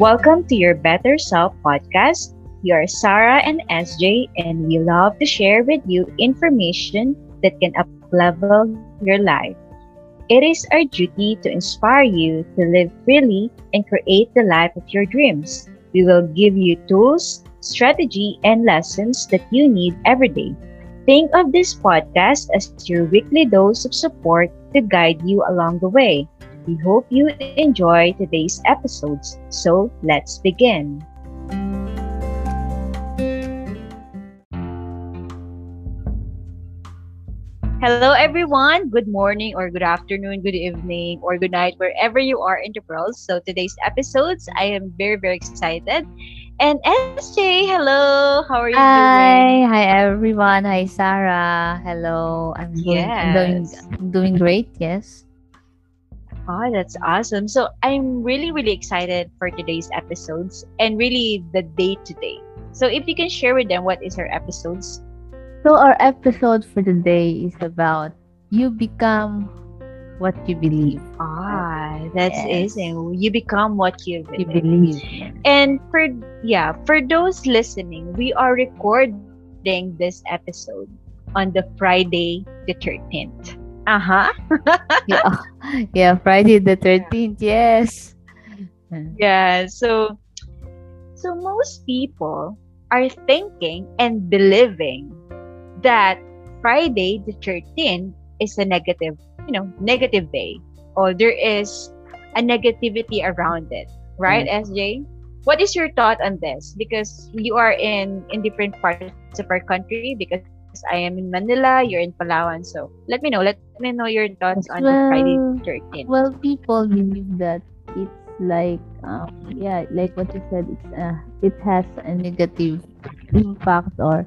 Welcome to your Better Self podcast. We are Sarah and SJ, and we love to share with you information that can uplevel your life. It is our duty to inspire you to live freely and create the life of your dreams. We will give you tools, strategy, and lessons that you need every day. Think of this podcast as your weekly dose of support to guide you along the way. We hope you enjoy today's episodes. So let's begin. Hello, everyone. Good morning, or good afternoon, good evening, or good night, wherever you are in the world. So, today's episodes, I am very, very excited. And SJ, hello. How are you Hi, doing? hi everyone. Hi Sarah. Hello. I'm doing, I'm doing, I'm doing great. Yes. Oh, that's awesome. So, I'm really, really excited for today's episodes and really the day to day. So, if you can share with them what is our episodes. So our episode for today is about you become what you believe. Ah, that's Yes. amazing. You become what you believe. You believe. believe. And for yeah, for those listening, we are recording this episode on the Friday the 13th. Uh-huh. yeah. yeah. Friday the thirteenth. Yes. Yeah, so so most people are thinking and believing that Friday the 13th is a negative, you know, negative day or there is a negativity around it, right, SJ? What is your thought on this? Because you are in in different parts of our country because I am in Manila, you're in Palawan. So let me know. Let me know your thoughts on Friday Well, the 13th. well, people believe that it's like, um, yeah, like what you said. It's uh, it has a negative impact or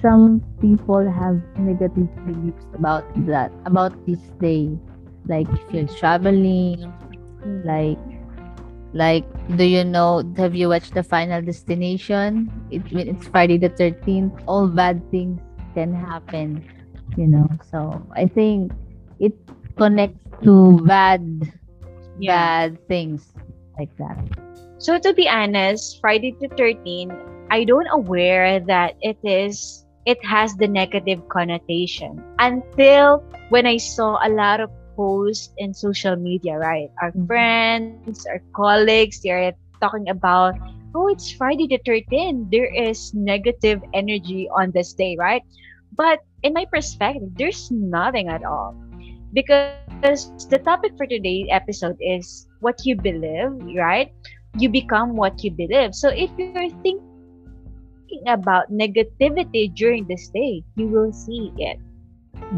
some people have negative beliefs about that about this day like if you're traveling like like do you know have you watched the final destination it it's friday the 13th all bad things can happen you know so i think it connects to bad Yeah. bad things like that So to be honest, Friday the 13th, I don't aware that it is it has the negative connotation until when I saw a lot of posts in social media, right? Our Mhm. friends, our colleagues, they're talking about, oh, it's Friday the 13th. There is negative energy on this day, right? But in my perspective, there's nothing at all. Because the topic for today's episode is what you believe, right? you become what you believe. So if you're thinking about negativity during this day, you will see it.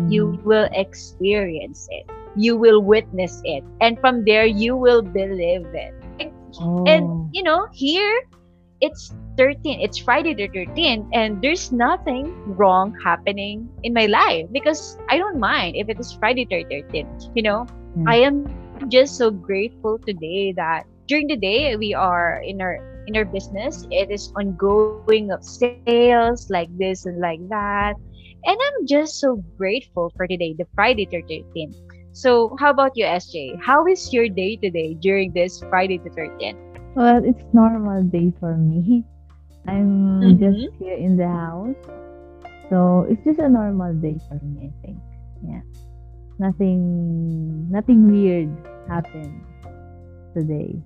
You mm. will experience it. You will witness it. And from there, you will believe it. Oh. And, you know, here, it's 13. It's Friday the 13th. And there's nothing wrong happening in my life because I don't mind if it is Friday the 13th. You know, Mm. I am just so grateful today that during the day we are in our in our business it is ongoing of sales like this and like that and i'm just so grateful for today the friday the 13th so how about you sj how is your day today during this friday the 13th Well, it's normal day for me. I'm Mhm. just here in the house. So it's just a normal day for me, I think. Yeah. Nothing nothing weird happened today.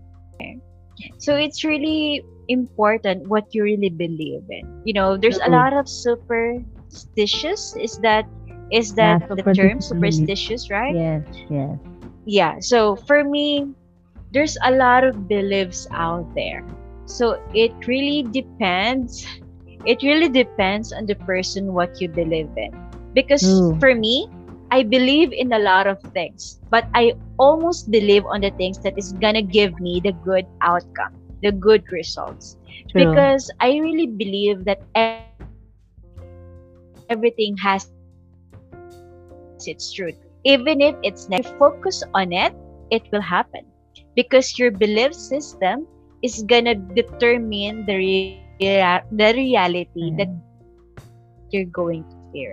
so it's really important what you really believe in you know there's a lot of superstitious is that is that Yeah, the term? superstitious right? Yes, yes. yeah so for me there's a lot of beliefs out there. So it really depends it really depends on the person what you believe in. Because for me i believe in a lot of things but i almost believe on the things that is gonna give me the good outcome the good results. True. because i really believe that everything has its truth even if it's not focus on it it will happen because your belief system is gonna determine the rea- the reality that you're going to experience so sj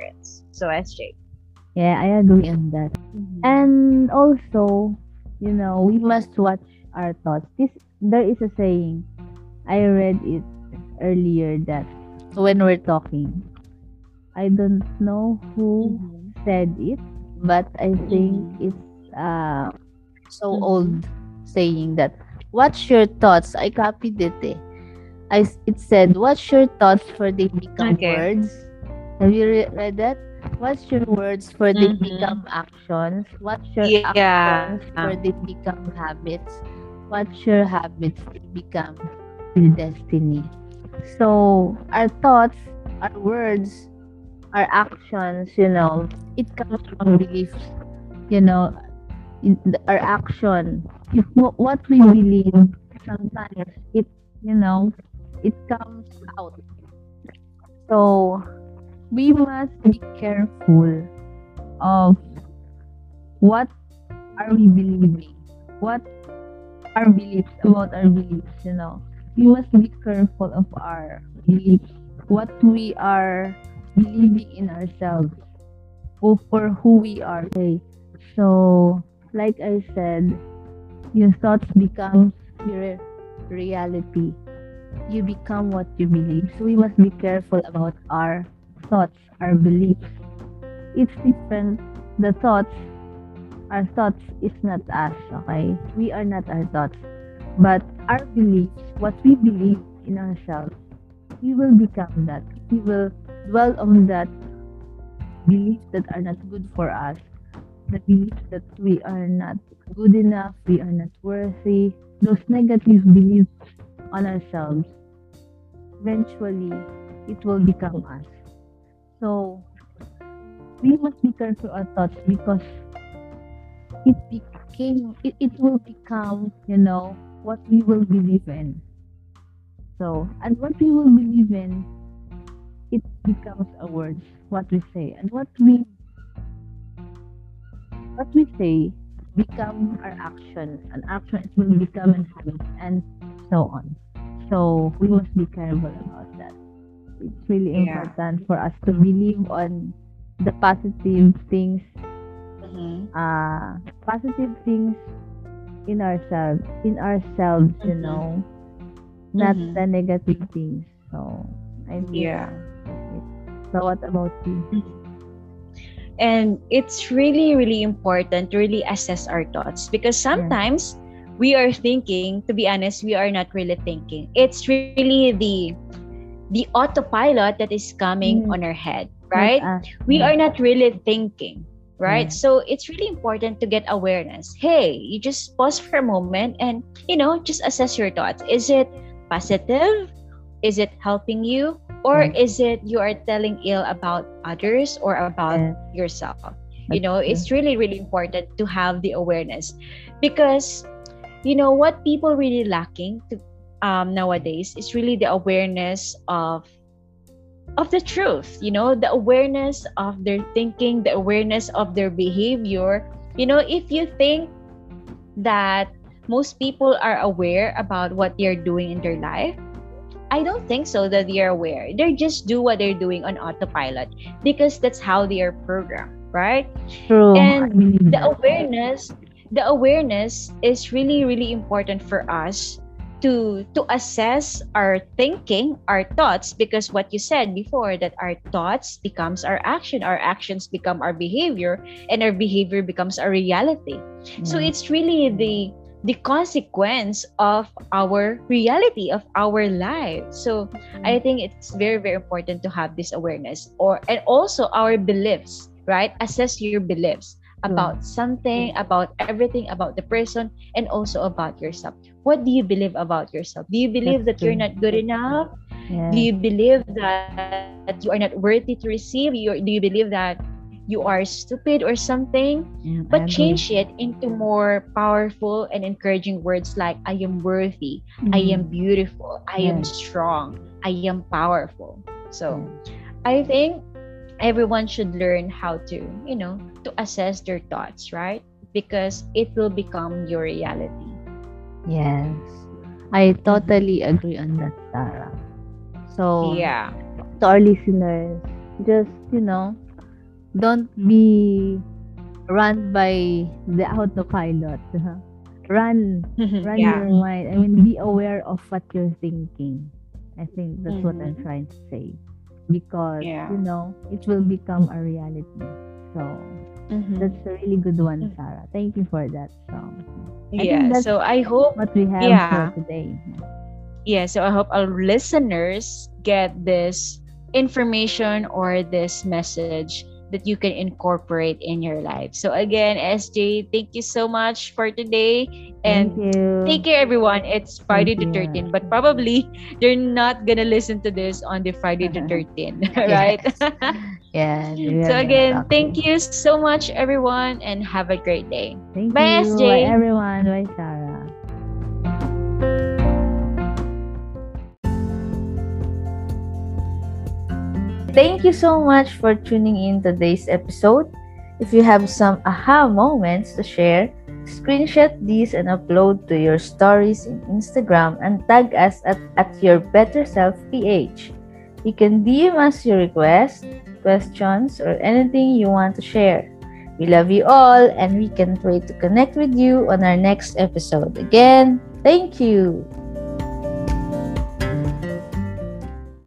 Yeah, I agree on that. Mhm. And also, you know, we must watch our thoughts. This there is a saying. I read it earlier that when we're talking, I don't know who Mhm. Said it, but I think Mhm. it's uh so Mhm. old saying that What's your thoughts. I copied it. Eh. I it said "What's your thoughts for they become Okay. words. Have you re- read that? What's your words for they Mhm. become actions. What's your Yeah. actions for they become habits. What's your habits they become your destiny. So our thoughts, our words, our actions, you know, it comes from beliefs. You know, in our action, what we believe, sometimes it, you know, it comes out. So we must be careful of what are we believing, what our beliefs about our beliefs. You know, we must be careful of our beliefs, what we are believing in ourselves, or for who we are. Okay, so like I said, your thoughts become your reality. You become what you believe. So we must be careful about our thoughts, our beliefs. It's different. The thoughts, our thoughts is not us, okay? We are not our thoughts. But our beliefs, what we believe in ourselves, we will become that. We will dwell on that beliefs that are not good for us, the belief that we are not good enough, we are not worthy, those negative beliefs on ourselves, eventually it will become us. So we must be careful our thoughts because it became it, it will become, you know, what we will believe in. So and what we will believe in becomes our words, what we say. And what we what we say become our actions. And actions will become an habit and so on. So we must be careful about that. It's really Yeah. important for us to believe on the positive things, Mhm. uh positive things in ourselves in ourselves, you Mhm. know. Not Mhm. the negative things. So I think Yeah. So what about you? And it's really, really important to really assess our thoughts because sometimes we are thinking, to be honest, we are not really thinking. It's really the the autopilot that is coming Mm. on our head, right? We Yeah. are not really thinking, right? Yeah. So it's really important to get awareness. Hey, you just pause for a moment and, you know, just assess your thoughts. Is it positive? Is it helping you? Or Yeah. is it you are telling ill about others or about Yeah. yourself? You know, true. it's really, really important to have the awareness because, you know, what people really lacking to um, nowadays is really the awareness of of the truth you know the awareness of their thinking the awareness of their behavior you know if you think that most people are aware about what they're doing in their life i don't think so that they are aware. They just do what they're doing on autopilot because that's how they are programmed right? True. and mm-hmm. the awareness the awareness is really really important for us to to assess our thinking our thoughts because what you said before that our thoughts becomes our action our actions become our behavior and our behavior becomes our reality. So it's really the the consequence of our reality of our life. So i mm. think it's very very important to have this awareness or and also our beliefs right? Assess your beliefs about mm. something mm. about everything about the person and also about yourself. What do you believe about yourself? Do you believe That's that you're not good enough? Yeah. do you believe that you are not worthy to receive? You do you believe that you are stupid or something I but change it into more powerful and encouraging words like i am worthy. I am Mm, beautiful. I am strong. I am powerful. So yeah. i think everyone should learn how to you know to assess their thoughts right? Because it will become your reality. Yes. I totally agree on that, Sarah. So, yeah. to our listeners, just, you know, don't be run by the autopilot. Run, run yeah. your mind. I mean, be aware of what you're thinking. I think that's what I'm Mhm. trying to say. Because, Yeah. you know, it will become a reality. So, Mhm. that's a really good one, Mm. Sarah. Thank you for that. So, I think Yeah. So I hope what we have Yeah. for today. yeah, so I hope our listeners get this information or this message that you can incorporate in your life. So again, SJ, thank you so much for today and take care everyone. It's Friday the Thank you. 13th, but probably they're not to listen to this on the Friday the 13th, right? Yeah. we so again, thank you so much everyone and have a great day. Thank Bye, you. SJ. Bye, everyone. Bye, Sarah. Thank you so much for tuning in today's episode. If you have some aha moments to share, screenshot these and upload to your stories in Instagram and tag us at, at your better self PH. You can DM us your requests, questions, or anything you want to share. We love you all and we can't wait to connect with you on our next episode. Again, thank you.